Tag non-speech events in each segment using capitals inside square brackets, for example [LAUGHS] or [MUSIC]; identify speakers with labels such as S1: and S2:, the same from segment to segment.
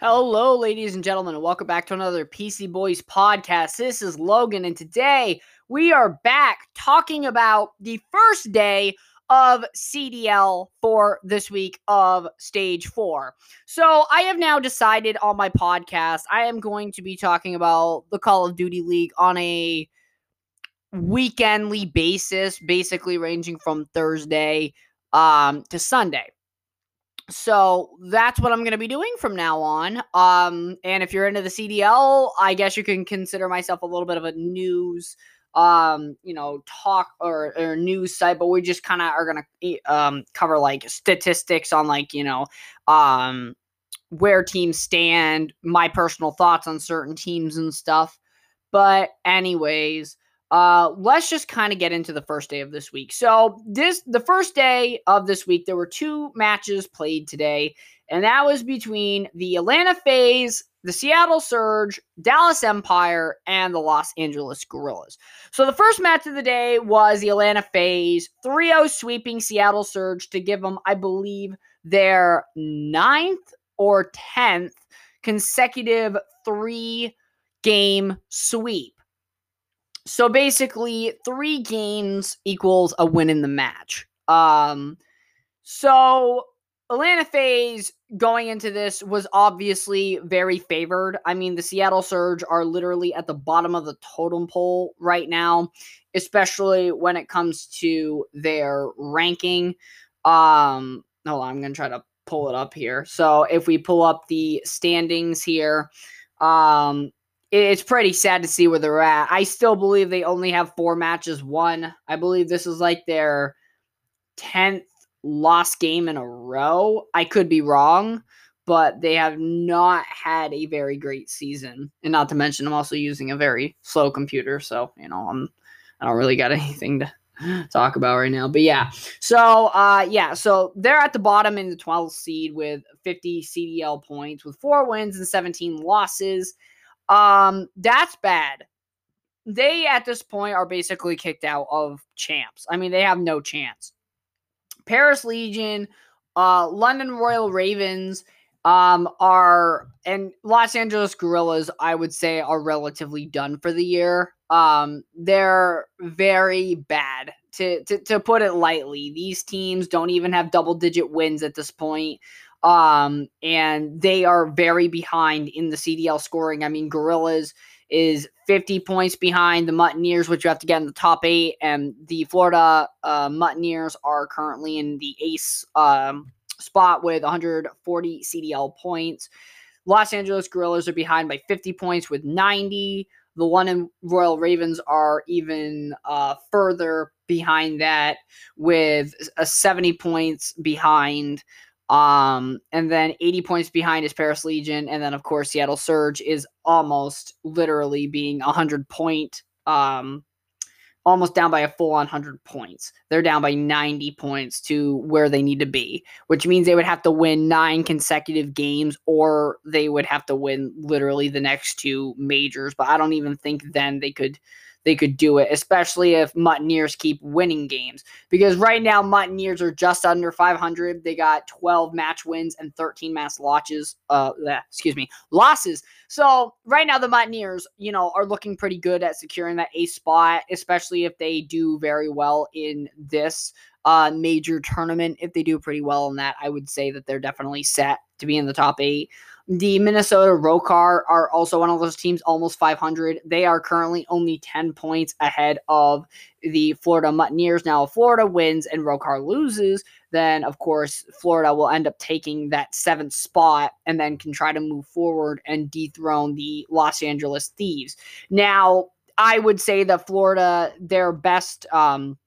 S1: Hello, ladies and gentlemen, and welcome back to another PC Boys podcast. This is Logan, and today we are back talking about the first day of CDL for this week of stage four. So, I have now decided on my podcast, I am going to be talking about the Call of Duty League on a weekendly basis, basically ranging from Thursday um, to Sunday. So that's what I'm going to be doing from now on. Um, and if you're into the CDL, I guess you can consider myself a little bit of a news, um, you know, talk or, or news site. But we just kind of are going to um, cover like statistics on like you know, um, where teams stand, my personal thoughts on certain teams and stuff. But anyways, uh, let's just kind of get into the first day of this week. So this the first day of this week, there were two matches played today, and that was between the Atlanta FaZe, the Seattle Surge, Dallas Empire, and the Los Angeles Guerrillas. So the first match of the day was the Atlanta FaZe 3-0 sweeping Seattle Surge to give them, I believe, their ninth or tenth consecutive three game sweep. So basically, three games equals a win in the match. Um, so Atlanta FaZe going into this was obviously very favored. I mean, the Seattle Surge are literally at the bottom of the totem pole right now, especially when it comes to their ranking. Um, hold on, I'm gonna try to pull it up here. So if we pull up the standings here, um, it's pretty sad to see where they're at. I still believe they only have four matches won. I believe this is like their 10th lost game in a row. I could be wrong, but they have not had a very great season. And not to mention I'm also using a very slow computer, so, you know, I'm I don't really got [LAUGHS] anything to talk about right now. But yeah. So uh yeah, so they're at the bottom in the 12th seed with 50 CDL points with 4 wins and 17 losses. Um, that's bad. They at this point are basically kicked out of champs. I mean, they have no chance. Paris Legion, uh, London Royal Ravens, um, are and Los Angeles Guerrillas, I would say, are relatively done for the year. Um, they're very bad to, to to put it lightly. These teams don't even have double digit wins at this point. Um, and they are very behind in the CDL scoring. I mean, Guerrillas is 50 points behind the Mutineers, which you have to get in the top eight, and the Florida uh, are currently in the ace um, spot with 140 CDL points. Los Angeles Guerrillas are behind by 50 points with 90. The one London Royal Ravens are even uh, further behind that with a 70 points behind. Um, and then 80 points behind is Paris Legion, and then of course Seattle Surge is almost literally being 100 point, um, almost down by a full 100 points. They're down by 90 points to where they need to be, which means they would have to win nine consecutive games, or they would have to win literally the next two majors. But I don't even think then they could they could do it, especially if Mutineers keep winning games. Because right now, Mutineers are just under 500. They got 12 match wins and 13 match losses. Uh, excuse me, losses. So right now, the Mutineers, you know, are looking pretty good at securing that A spot, especially if they do very well in this uh, major tournament. If they do pretty well in that, I would say that they're definitely set to be in the top eight. The Minnesota ROKKR are also one of those teams, almost 500. They are currently only 10 points ahead of the Florida Mutineers. Now, if Florida wins and ROKKR loses, then of course Florida will end up taking that seventh spot and then can try to move forward and dethrone the Los Angeles Thieves. Now, I would say that Florida, their best, um,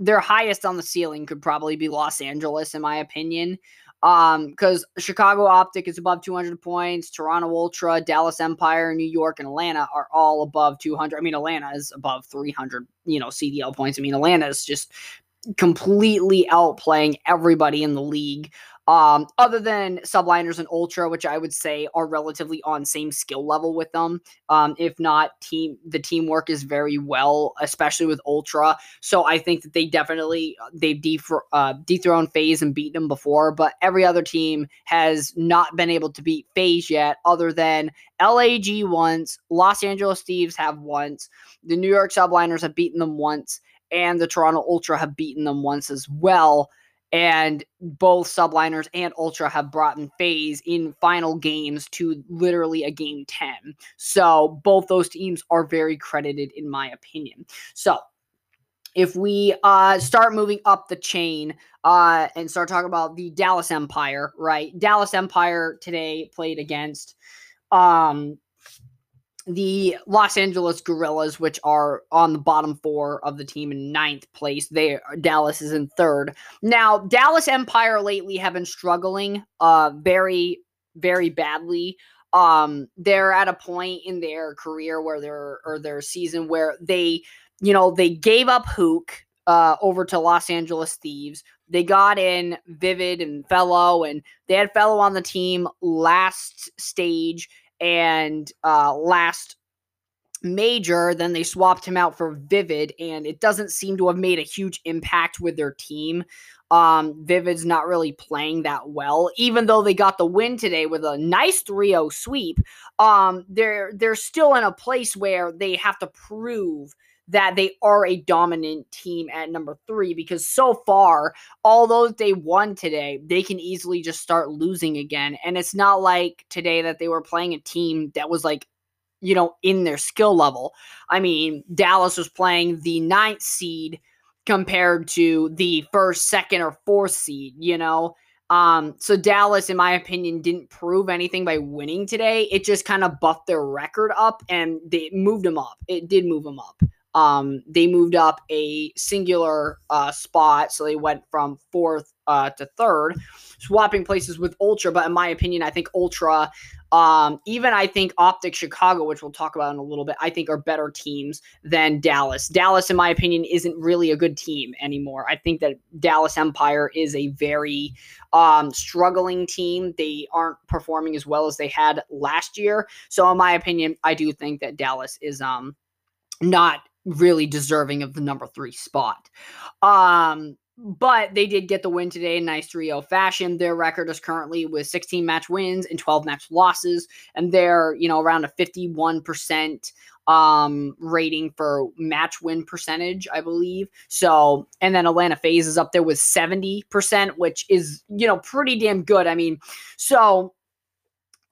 S1: their highest on the ceiling could probably be Los Angeles, in my opinion. Um, because Chicago Optic is above 200 points, Toronto Ultra, Dallas Empire, New York, and Atlanta are all above 200. I mean, Atlanta is above 300, you know, CDL points. I mean, Atlanta is just completely outplaying everybody in the league. Um, other than subliners and ultra, which I would say are relatively on same skill level with them. Um, if not, team the teamwork is very well, especially with ultra. So I think that they definitely they've dethro- uh, dethroned FaZe and beaten them before, but every other team has not been able to beat FaZe yet, other than LAG once, Los Angeles Thieves have once, the New York Subliners have beaten them once, and the Toronto Ultra have beaten them once as well and both subliners and ultra have brought in FaZe in final games to literally a game 10 so both those teams are very credited in my opinion. So if we uh, start moving up the chain uh, and start talking about the dallas empire right? Dallas empire today played against um, the Los Angeles Guerrillas, which are on the bottom four of the team in ninth place. They Dallas is in third. Now, Dallas Empire lately have been struggling uh very, very badly. Um, they're at a point in their career where they're or their season where they, you know, they gave up Hook uh over to Los Angeles Thieves. They got in Vivid and Fellow, and they had Fellow on the team last stage and uh, last major then they swapped him out for vivid and it doesn't seem to have made a huge impact with their team. Um vivid's not really playing that well. Even though they got the win today with a nice 3-0 sweep um they're they're still in a place where they have to prove that they are a dominant team at number three because so far, although they won today, they can easily just start losing again. And it's not like today that they were playing a team that was like, you know, in their skill level. I mean, Dallas was playing the ninth seed compared to the first, second, or fourth seed, you know? Um, so Dallas, in my opinion, didn't prove anything by winning today. It just kind of buffed their record up and they moved them up. It did move them up. Um, they moved up a singular uh, spot, so they went from fourth uh, to third, swapping places with Ultra. But in my opinion, I think Ultra, um, even I think Optic Chicago, which we'll talk about in a little bit, I think are better teams than Dallas. Dallas, in my opinion, isn't really a good team anymore. I think that Dallas Empire is a very um, struggling team. They aren't performing as well as they had last year. So, in my opinion, I do think that Dallas is um not really deserving of the number three spot. Um, but they did get the win today in nice 3-0 fashion. Their record is currently with 16 match wins and 12 match losses, and they're you know around a 51% um rating for match win percentage, I believe. So, and then Atlanta FaZe is up there with 70%, which is you know pretty damn good. I mean, so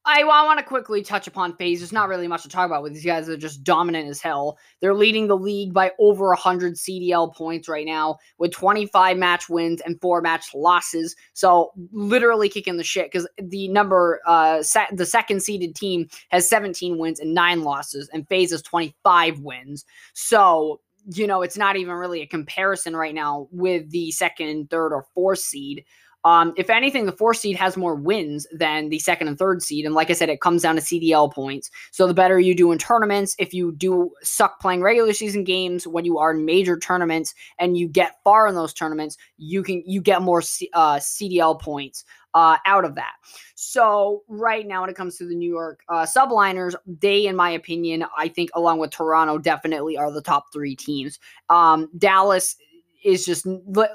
S1: I, I want to quickly touch upon FaZe. There's not really much to talk about with these guys. They're just dominant as hell. They're leading the league by over 100 CDL points right now with 25 match wins and four match losses. So literally kicking the shit because the number, uh, se- the second seeded team has 17 wins and nine losses, and FaZe has 25 wins. So you know, it's not even really a comparison right now with the second, third, or fourth seed. Um, if anything, the fourth seed has more wins than the second and third seed. And like I said, it comes down to CDL points. So the better you do in tournaments, if you do suck playing regular season games when you are in major tournaments and you get far in those tournaments, you can you get more C, uh, CDL points uh, out of that. So right now, when it comes to the New York uh, subliners, they, in my opinion, I think along with Toronto, definitely are the top three teams. Um, Dallas is just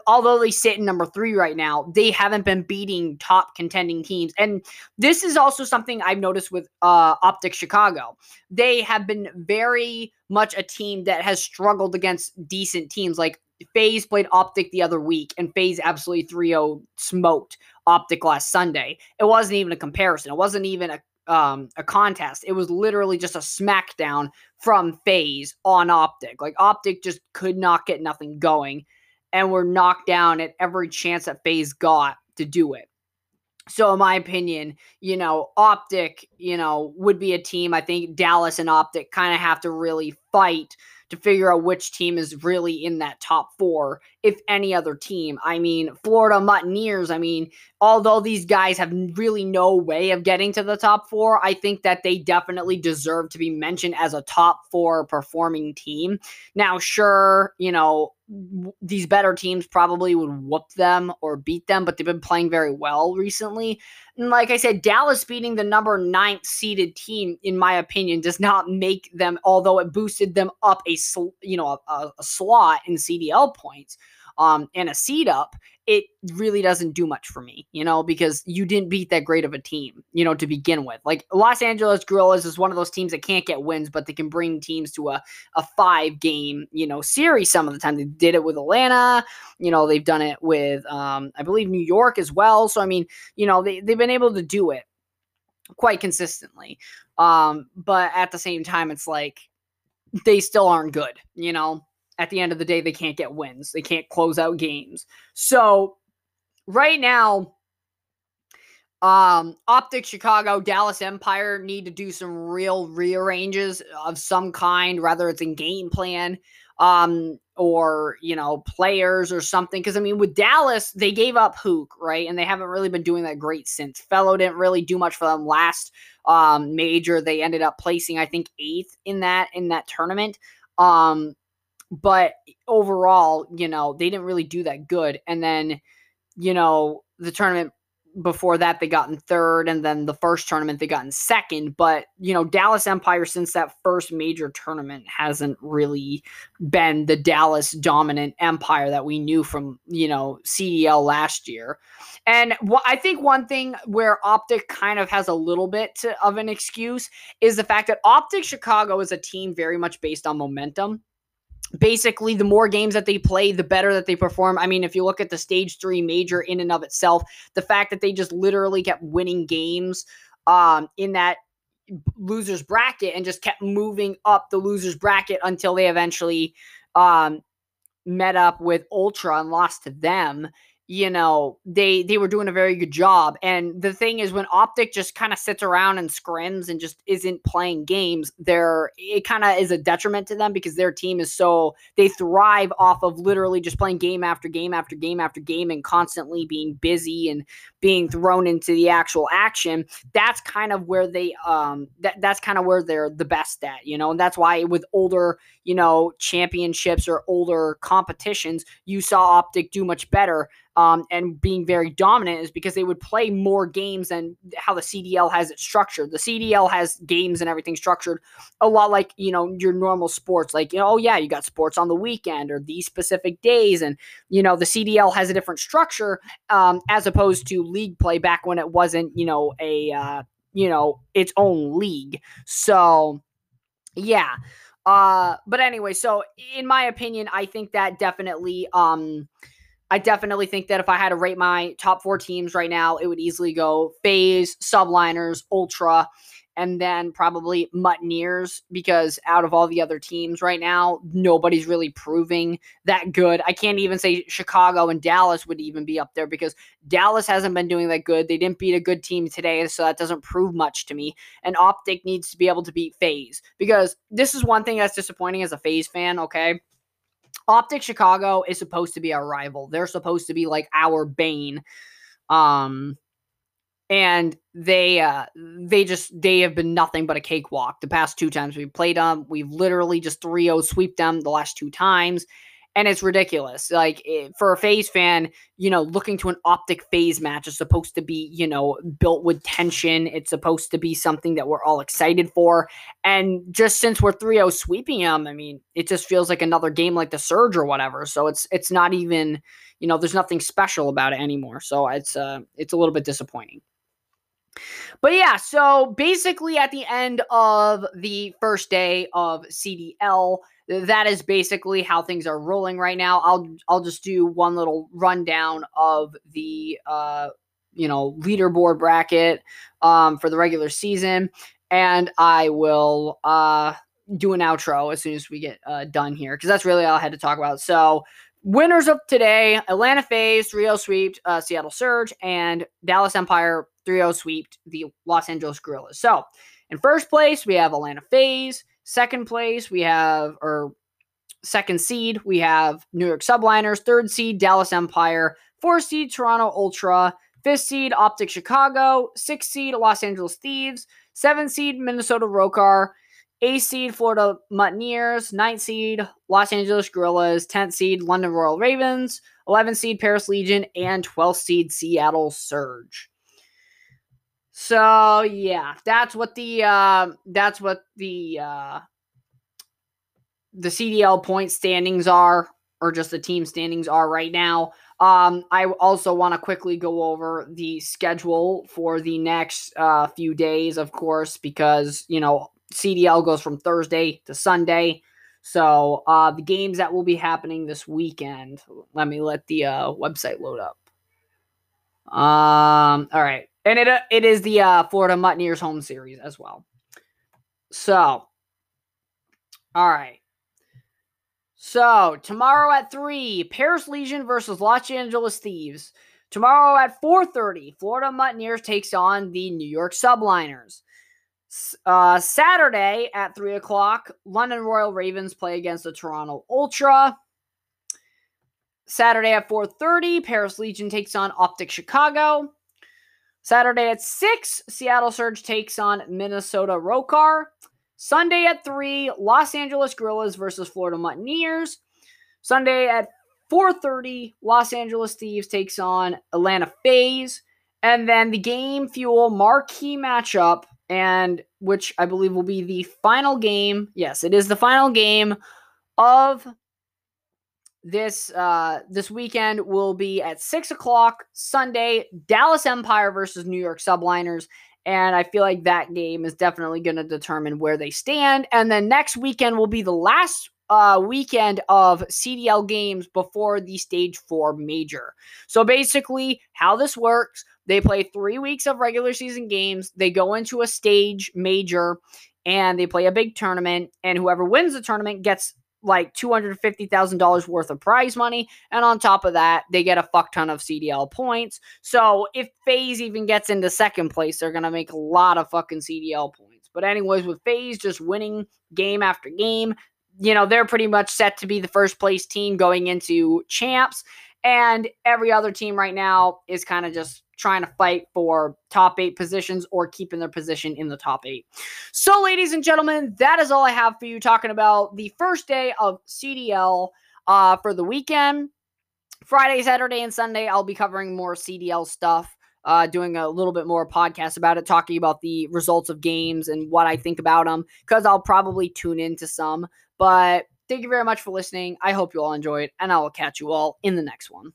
S1: although they sit in number three right now, they haven't been beating top contending teams. And this is also something I've noticed with uh, Optic Chicago. They have been very much a team that has struggled against decent teams. Like FaZe played Optic the other week, and FaZe absolutely 3 0 smoked Optic last Sunday. It wasn't even a comparison. It wasn't even a um, a contest. It was literally just a smackdown from FaZe on Optic. Like Optic just could not get nothing going and were knocked down at every chance that FaZe got to do it. So, in my opinion, you know, Optic, you know, would be a team. I think Dallas and Optic kind of have to really fight to figure out which team is really in that top four, if any other team. I mean, Florida Mutineers, I mean, although these guys have really no way of getting to the top four, I think that they definitely deserve to be mentioned as a top four performing team. Now, sure, you know, these better teams probably would whoop them or beat them, but they've been playing very well recently. And like I said, Dallas beating the number ninth seeded team, in my opinion, does not make them, although it boosted them up a you know a, a slot in CDL points um, and a seed up, it really doesn't do much for me, you know, because you didn't beat that great of a team, you know, to begin with. Like Los Angeles Guerrillas is one of those teams that can't get wins, but they can bring teams to a, a five game, you know, series some of the time. They did it with Atlanta, you know, they've done it with, um, I believe, New York as well. So, I mean, you know, they, they've been able to do it quite consistently. Um, but at the same time, it's like they still aren't good, you know? At the end of the day, they can't get wins. They can't close out games. So right now, um, Optic Chicago, Dallas Empire need to do some real rearranges of some kind, whether it's in game plan, um, or you know, players or something. Because I mean, with Dallas, they gave up Hook, right? And they haven't really been doing that great since. Fellow didn't really do much for them last um major. They ended up placing, I think, eighth in that in that tournament. Um, but overall, you know, they didn't really do that good. And then, you know, the tournament before that they got in third and then the first tournament they got in second but you know dallas empire since that first major tournament hasn't really been the dallas dominant empire that we knew from you know cdl last year and wh- i think one thing where optic kind of has a little bit to, of an excuse is the fact that optic chicago is a team very much based on momentum basically the more games that they play the better that they perform. I mean if you look at the stage three major in and of itself the fact that they just literally kept winning games um, in that losers bracket and just kept moving up the losers bracket until they eventually um, met up with ultra and lost to them you know they they were doing a very good job. And the thing is when optic just kind of sits around and scrims and just isn't playing games there it kind of is a detriment to them because their team is so they thrive off of literally just playing game after game after game after game and constantly being busy and being thrown into the actual action that's kind of where they um that that's kind of where they're the best at you know and that's why with older you know championships or older competitions you saw optic do much better um, and being very dominant is because they would play more games than how the CDL has it structured. The CDL has games and everything structured a lot like you know your normal sports. Like you know, oh yeah, you got sports on the weekend or these specific days, and you know the CDL has a different structure um, as opposed to league play back when it wasn't you know a uh, you know its own league. So yeah. Uh, but anyway, so in my opinion, I think that definitely um I definitely think that if I had to rate my top four teams right now, it would easily go FaZe, Subliners, Ultra, and then probably Mutineers because out of all the other teams right now, nobody's really proving that good. I can't even say Chicago and Dallas would even be up there because Dallas hasn't been doing that good. They didn't beat a good team today, so that doesn't prove much to me. And Optic needs to be able to beat FaZe because this is one thing that's disappointing as a FaZe fan, okay? Optic Chicago is supposed to be our rival. They're supposed to be like our bane. Um and they uh they just they have been nothing but a cakewalk the past two times we've played them. We've literally just 3-0 sweep them the last two times and it's ridiculous. Like it, eh, for a FaZe fan, you know, looking to an optic FaZe match is supposed to be, you know, built with tension. It's supposed to be something that we're all excited for. And just since we're 3-0 sweeping them, I mean, it just feels like another game like the Surge or whatever. So it's it's not even, you know, there's nothing special about it anymore. So it's uh it's a little bit disappointing. But yeah, so basically at the end of the first day of CDL, that is basically how things are rolling right now. I'll I'll just do one little rundown of the uh you know leaderboard bracket um for the regular season and I will uh do an outro as soon as we get uh, done here because that's really all I had to talk about. So winners of today Atlanta FaZe 3 sweep uh, Seattle Surge and Dallas Empire 3 0 sweep the Los Angeles Guerrillas. So in first place, we have Atlanta FaZe. Second place, we have, or second seed, we have New York Subliners. Third seed, Dallas Empire. Fourth seed, Toronto Ultra. Fifth seed, Optic Chicago. Sixth seed, Los Angeles Thieves. Seventh seed, Minnesota ROKKR. 8th seed Florida Mutineers, 9th seed Los Angeles Guerrillas, 10th seed London Royal Ravens, 11th seed Paris Legion, and 12th seed Seattle Surge. So yeah, that's what the uh, that's what the uh, the CDL point standings are, or just the team standings are right now. Um, I also want to quickly go over the schedule for the next uh, few days, of course, because you know CDL goes from Thursday to Sunday. So uh, the games that will be happening this weekend. Let me let the uh, website load up. Um, all right, and it uh, it is the uh, Florida Mutineers home series as well. So, all right. So tomorrow at three, Paris Legion versus Los Angeles Thieves. Tomorrow at 4:30, Florida Mutineers takes on the New York Subliners. Uh, Saturday at three o'clock, London Royal Ravens play against the Toronto Ultra. Saturday at 4:30, Paris Legion takes on Optic Chicago. Saturday at 6, Seattle Surge takes on Minnesota ROKKR. Sunday at 3, Los Angeles Guerrillas versus Florida Mutineers. Sunday at 4:30, Los Angeles Thieves takes on Atlanta FaZe. And then the game fuel marquee matchup, and which I believe will be the final game. Yes, it is the final game of this uh this weekend will be at six o'clock Sunday, Dallas Empire versus New York Subliners. And I feel like that game is definitely going to determine where they stand. And then next weekend will be the last uh, weekend of CDL games before the stage four major. So basically, how this works they play three weeks of regular season games, they go into a stage major, and they play a big tournament. And whoever wins the tournament gets like $250,000 worth of prize money. And on top of that, they get a fuck ton of CDL points. So if FaZe even gets into second place, they're going to make a lot of fucking CDL points. But, anyways, with FaZe just winning game after game, you know, they're pretty much set to be the first place team going into champs. And every other team right now is kind of just trying to fight for top eight positions or keeping their position in the top eight. So, ladies and gentlemen, that is all I have for you talking about the first day of CDL uh, for the weekend. Friday, Saturday, and Sunday, I'll be covering more CDL stuff. Uh, doing a little bit more podcast about it, talking about the results of games and what I think about them, because I'll probably tune into some. But thank you very much for listening. I hope you all enjoyed, and I will catch you all in the next one.